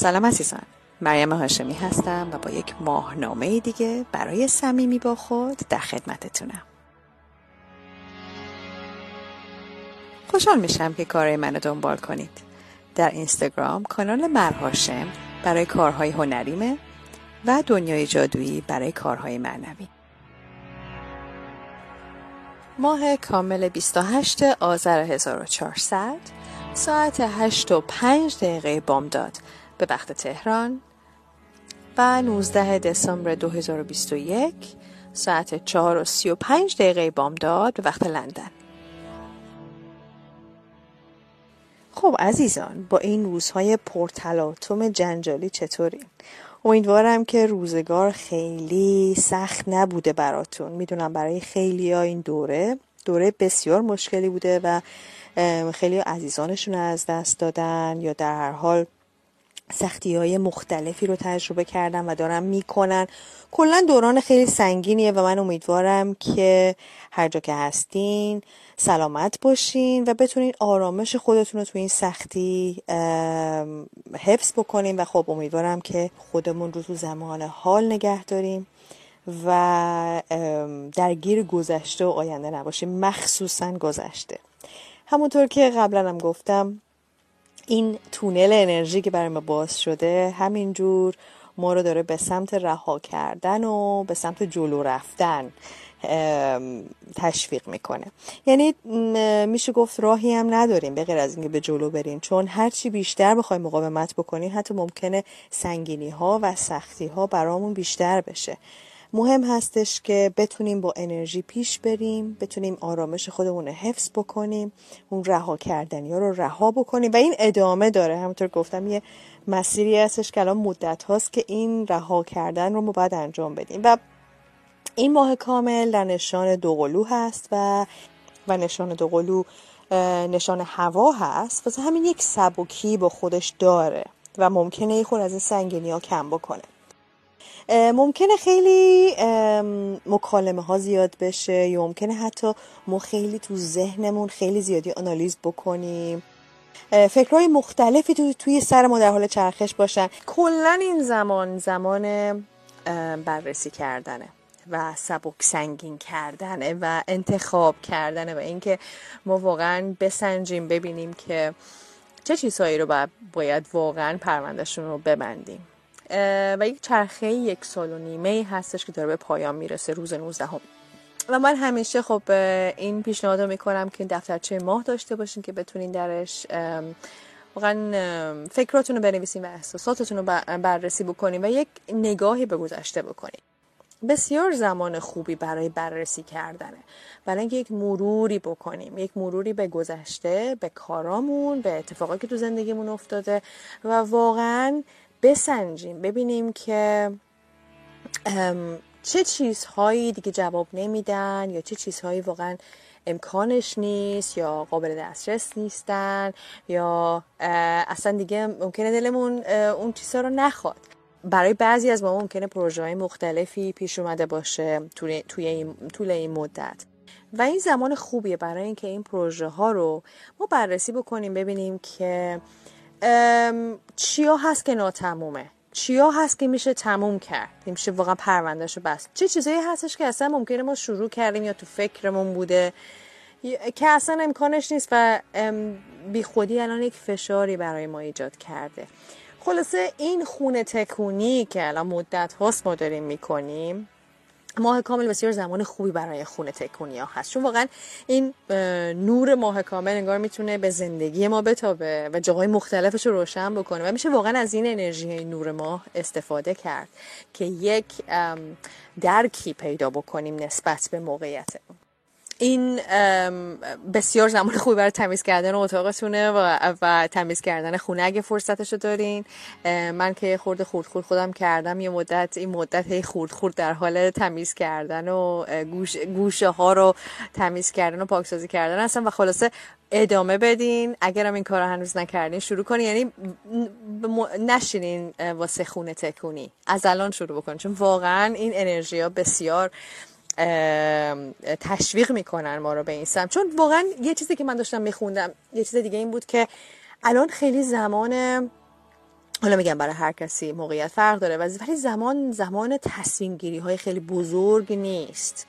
سلام عزیزان. مریم هاشمی هستم و با یک ماهنامه دیگه برای صمیمی با خود در خدمتتونم. خوشحال میشم که کارهای منو دنبال کنید. در اینستاگرام کانال مرهاشم برای کارهای هنریمه و دنیای جادویی برای کارهای معنوی. ماه کامل 28 آذر 1400 ساعت 8 و 5 دقیقه بامداد. به وقت تهران و 19 دسامبر 2021 ساعت 4 و 35 دقیقه بامداد به وقت لندن خب عزیزان با این روزهای پرتلاطم جنجالی چطورین؟ امیدوارم که روزگار خیلی سخت نبوده براتون می‌دونم برای خیلی این دوره دوره بسیار مشکلی بوده و خیلی عزیزانشون از دست دادن یا در هر حال سختی های مختلفی رو تجربه کردن و دارن می‌کنن. کلا دوران خیلی سنگینیه و من امیدوارم که هر جا که هستین سلامت باشین و بتونین آرامش خودتون رو تو این سختی حفظ بکنین و خب امیدوارم که خودمون رو تو زمان حال نگه داریم و درگیر گذشته و آینده نباشیم. مخصوصا گذشته. همونطور که قبلا هم گفتم این تونل انرژی که برای ما باز شده همینجور ما رو داره به سمت رها کردن و به سمت جلو رفتن تشویق می‌کنه. یعنی میشه گفت راهی هم نداریم به غیر از اینکه به جلو بریم چون هرچی بیشتر بخوایم مقاومت بکنیم حتی ممکنه سنگینی ها و سختی ها برامون بیشتر بشه. مهم هستش که بتونیم با انرژی پیش بریم بتونیم آرامش خودمون رو حفظ بکنیم اون رها کردنی ها رو رها بکنیم. و این ادامه داره. همونطور گفتم یه مسیری هستش که الان مدت هاست که این رها کردن رو ما باید انجام بدیم. و این ماه کامل در نشان دوقلو هست و و نشان دوقلو نشان هوا هست. واسه همین یک سبکی با خودش داره و ممکنه یه خود از این سنگینی ها کم بکنه. ممکنه خیلی مکالمه ها زیاد بشه یا ممکنه حتی ما خیلی تو ذهنمون خیلی زیادی آنالیز بکنیم. فکرهای مختلفی تو توی سر ما در حال چرخش باشن. کلا این زمان زمان بررسی کردنه و سبک سنگین کردنه و انتخاب کردنه و اینکه ما واقعا بسنجیم ببینیم که چه چیزهایی رو باید, باید واقعا پروندهشون رو ببندیم. و یک چرخه یک سال و نیمه هستش که داره به پایان می‌رسه روز 19 هم. و من همیشه خب این پیشنهاد رو می‌کنم که دفترچه ماه داشته باشین که بتونین درش واقعا فکراتون رو بنویسین و احساساتتون رو بررسی بکنین و یک نگاهی به گذشته بکنین. بسیار زمان خوبی برای بررسی کردنه. برای یک مروری بکنیم. یک مروری به گذشته به کارامون به اتفاقی که تو زندگیمون افتاده و واقعا بسنجیم. ببینیم که چه چیزهایی دیگه جواب نمیدن یا چه چیزهایی واقعا امکانش نیست یا قابل دسترس نیستن یا اصلا دیگه ممکنه دلمون اون چیزها رو نخواد. برای بعضی از ما ممکنه پروژه های مختلفی پیش اومده باشه توی این طول این مدت. و این زمان خوبیه برای اینکه این پروژه ها رو ما بررسی بکنیم ببینیم که چیا هست که ناتمومه؟ چیا هست که میشه تموم کرد؟ میشه واقعا پروندهش رو بست. چه چیزایی هستش که اصلا ممکنه ما شروع کردیم یا تو فکرمون بوده؟ که اصلا امکانش نیست و بی خودی الان یک فشاری برای ما ایجاد کرده. خلاصه این خونه تکونی که الان مدت هاست ما داریم می‌کنیم ماه کامل بسیار زمان خوبی برای خونه تکونی ها هست. چون واقعا این نور ماه کامل انگار می‌تونه به زندگی ما بتابه و جاهای مختلفش رو روشن بکنه و میشه واقعا از این انرژی نور ماه استفاده کرد که یک درکی پیدا بکنیم نسبت به موقعیت این بسیار زمان خوبی برای تمیز کردن اتاقتونه و, و تمیز کردن خونه اگه فرصتشو دارین. من که خورده خورد خورد خودم کردم یه مدت این مدت هی خورد خورد در حال تمیز کردن و گوش، گوشه ها رو تمیز کردن و پاکسازی کردن هستم و خلاصه ادامه بدین. اگرم این کار هنوز نکردین شروع کنین. یعنی نشینین واسه خونه تکونی. از الان شروع بکنین چون واقعا این انرژی ها بسیار تشویق می‌کنن ما رو به این سمت. چون واقعا یه چیزی که من داشتم میخوندم یه چیز دیگه این بود که الان خیلی زمان حالا میگم برای هر کسی موقعیت فرق داره ولی زمان زمان تصمیم گیری های خیلی بزرگ نیست.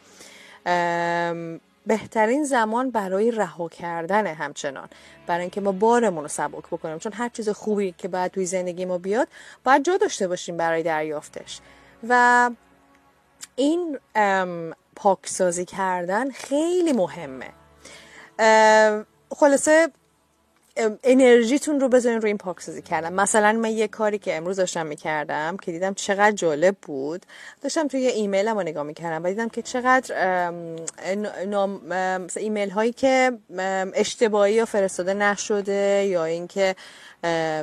بهترین زمان برای رها کردن همچنان برای اینکه ما بارمون رو سبک بکنیم. چون هر چیز خوبی که باید توی زندگی ما بیاد باید جا داشته باشیم برای دریافتش. و این پاکسازی کردن خیلی مهمه. خلاصه انرژیتون رو بذارین روی این پاکسازی کردم مثلا من یه کاری که امروز داشتم می‌کردم که دیدم چقدر جالب بود. داشتم توی ایمیلم رو نگاه می‌کردم و دیدم که چقدر ایمیل هایی که اشتباهی یا فرستاده نشده یا اینکه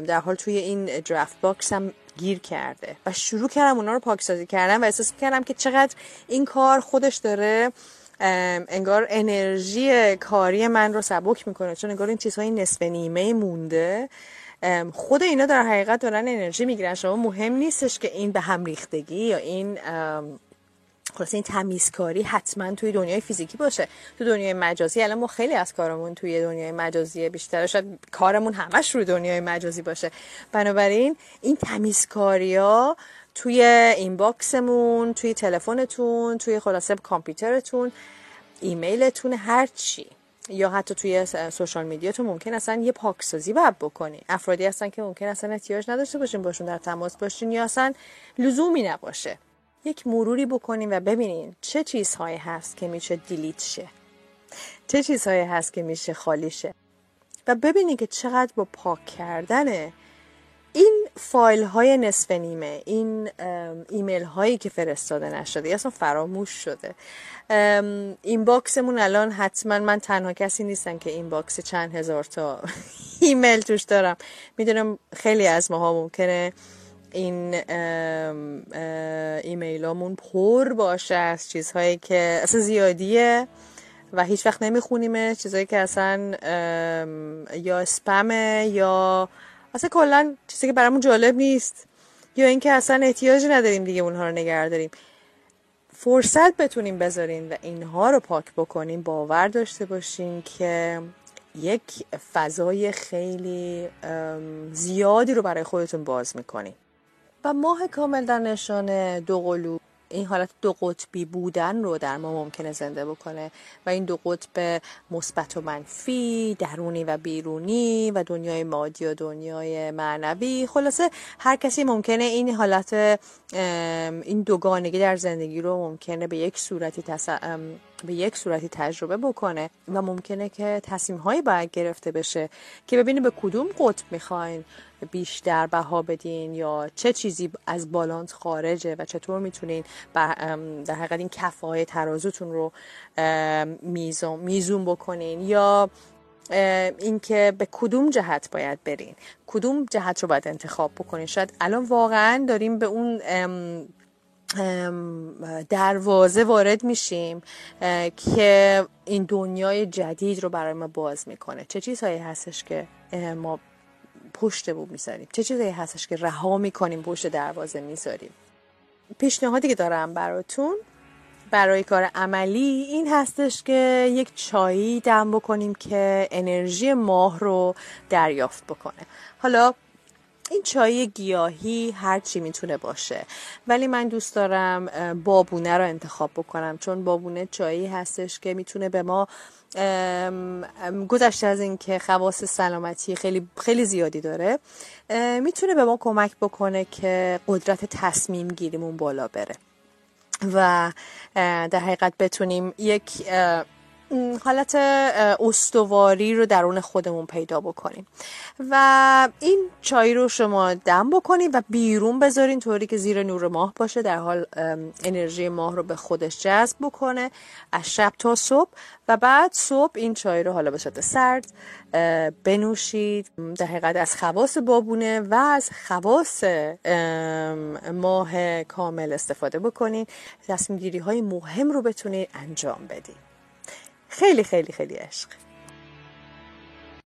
در حال توی این draft box هم گیر کرده و شروع کردم اونا رو پاکسازی کردم و احساس کردم که چقدر این کار خودش داره انگار انرژی کاری من رو سبک می‌کنه. چون انگار این چیزهای نصف نیمه مونده. خود اینا در حقیقت دارن انرژی می‌گیرن. شما مهم نیستش که این به هم ریختگی یا این خلاص این تمیزکاری حتما توی دنیای فیزیکی باشه. تو دنیای مجازی الان ما خیلی از کارمون توی دنیای مجازی بیشتر شاید کارمون همش روی دنیای مجازی باشه. بنابراین این تمیزکاری ها توی این باکسمون توی تلفنتون توی خلاصه کامپیوترتون ایمیلتون هر چی. یا حتی توی سوشال میدیاتون ممکن اصلا یه پاکسازی باید بکنی افرادی هستن که ممکن اصلا احتیاج نداشته باشین باشون در تماس باشین یا اصلا لزومی نباشه. یک مروری بکنین و ببینین چه چیزهایی هست که میشه delete شه. چه چیزهایی هست که میشه خالی شه. و ببینین که چقدر با پاک کردن این فایل های نصف نیمه این ایمیل هایی که فرستاده نشده اصلا فراموش شده. inbox مون الان حتما من تنها کسی نیستم که inbox چند هزار تا ایمیل توش دارم. می‌دونم خیلی از ماها ممکنه این ایمیلامون پر باشه از چیزهایی که اصلا زیادیه و هیچ وقت نمیخونیمه چیزهایی که اصلا یا سپمه یا اصلا کلا چیزی که برامون جالب نیست. یا اینکه اصلا احتیاجی نداریم دیگه اونها رو نگه داریم. فرصت بتونیم بذارین و اینها رو پاک بکنیم باور داشته باشین که یک فضای خیلی زیادی رو برای خودتون باز می‌کنین و ماه کامل در نشان دو قلوب. این حالت دو قطبی بودن رو در ما ممکنه زنده بکنه و این دو قطب مثبت و منفی درونی و بیرونی و دنیای مادی و دنیای معنوی. خلاصه هر کسی ممکنه این حالت این دوگانگی در زندگی رو ممکنه به یک صورتی به یک صورتی تجربه بکنه و ممکنه که تصمیم هایی باید گرفته بشه که ببینید به کدوم قطب می‌خواین بیشتر بها بدین یا چه چیزی از بالانس خارجه و چطور می‌تونین در حقیقت این کفای ترازوتون رو میزون, میزون بکنین یا اینکه به کدوم جهت باید برین. کدوم جهت رو باید انتخاب بکنین. شاید الان واقعا داریم به اون دروازه وارد میشیم که این دنیای جدید رو برای ما باز می‌کنه. چه چیزهایی هستش که ما پشت بود می‌ذاریم؟ چه چیزایی هستش که رها می‌کنیم پشت دروازه می‌ذاریم؟ پیشنهادی که دارم براتون برای کار عملی این هستش که یک چایی دم بکنیم که انرژی ماه رو دریافت بکنه. حالا این چای گیاهی هر چی می‌تونه باشه. ولی من دوست دارم بابونه رو انتخاب بکنم چون بابونه چایی هستش که می‌تونه به ما گذشته از اینکه خواص سلامتی خیلی خیلی زیادی داره می‌تونه به ما کمک بکنه که قدرت تصمیم گیریمون بالا بره. و در حقیقت بتونیم یک حالت استواری رو درون خودمون پیدا بکنیم. و این چای رو شما دم بکنید و بیرون بذارین طوری که زیر نور ماه باشه در حال انرژی ماه رو به خودش جذب بکنه از شب تا صبح. و بعد صبح این چای رو حالا به صورت سرد بنوشید. در حقیقت از خواص بابونه و از خواص ماه کامل استفاده بکنید. تصمیم گیری های مهم رو بتونید انجام بدید. خیلی خیلی خیلی عشق.